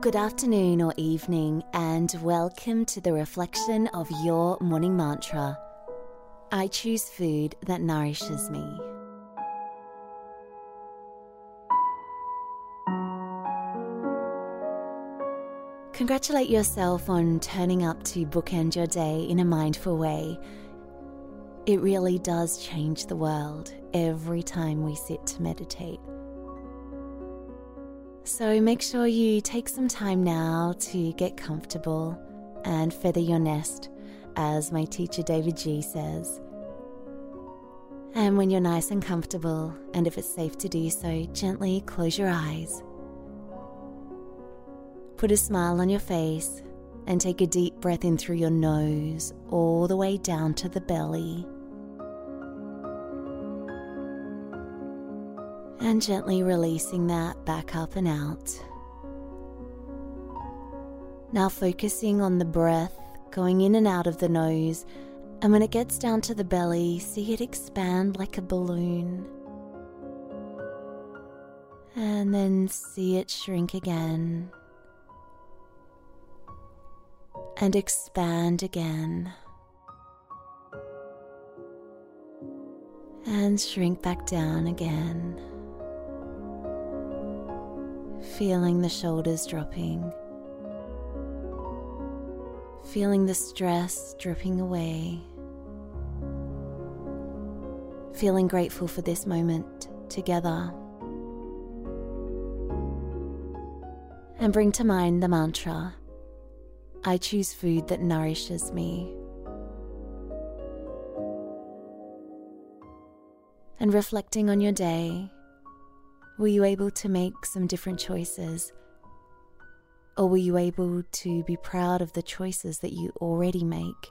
Good afternoon or evening, and welcome to the reflection of your morning mantra. I choose food that nourishes me. Congratulate yourself on turning up to bookend your day in a mindful way. It really does change the world every time we sit to meditate. So make sure you take some time now to get comfortable and feather your nest, as my teacher davidji says. And when you're nice and comfortable, and if it's safe to do so, gently close your eyes. Put a smile on your face and take a deep breath in through your nose, all the way down to the belly. And gently releasing that back up and out. Now focusing on the breath going in and out of the nose, and when it gets down to the belly, see it expand like a balloon. And then see it shrink again. And expand again. And shrink back down again feeling the shoulders dropping, feeling the stress dripping away, feeling grateful for this moment together. And bring to mind the mantra I choose food that nourishes me. And reflecting on your day were you able to make some different choices? Or were you able to be proud of the choices that you already make?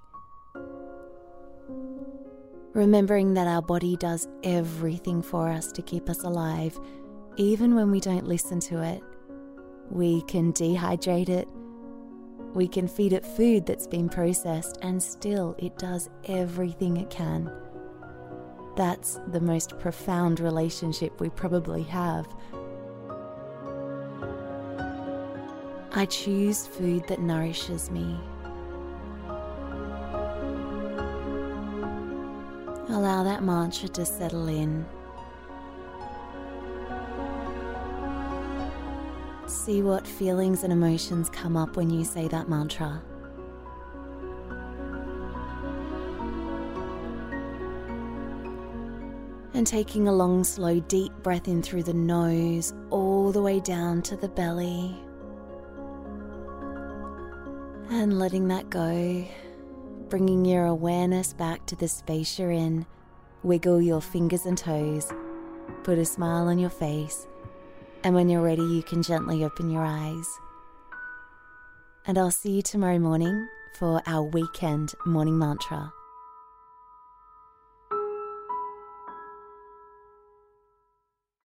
Remembering that our body does everything for us to keep us alive, even when we don't listen to it. We can dehydrate it, we can feed it food that's been processed, and still it does everything it can. That's the most profound relationship we probably have. I choose food that nourishes me. Allow that mantra to settle in. See what feelings and emotions come up when you say that mantra. And taking a long, slow, deep breath in through the nose, all the way down to the belly, and letting that go, bringing your awareness back to the space you're in. Wiggle your fingers and toes, put a smile on your face, and when you're ready, you can gently open your eyes. And I'll see you tomorrow morning for our weekend morning mantra.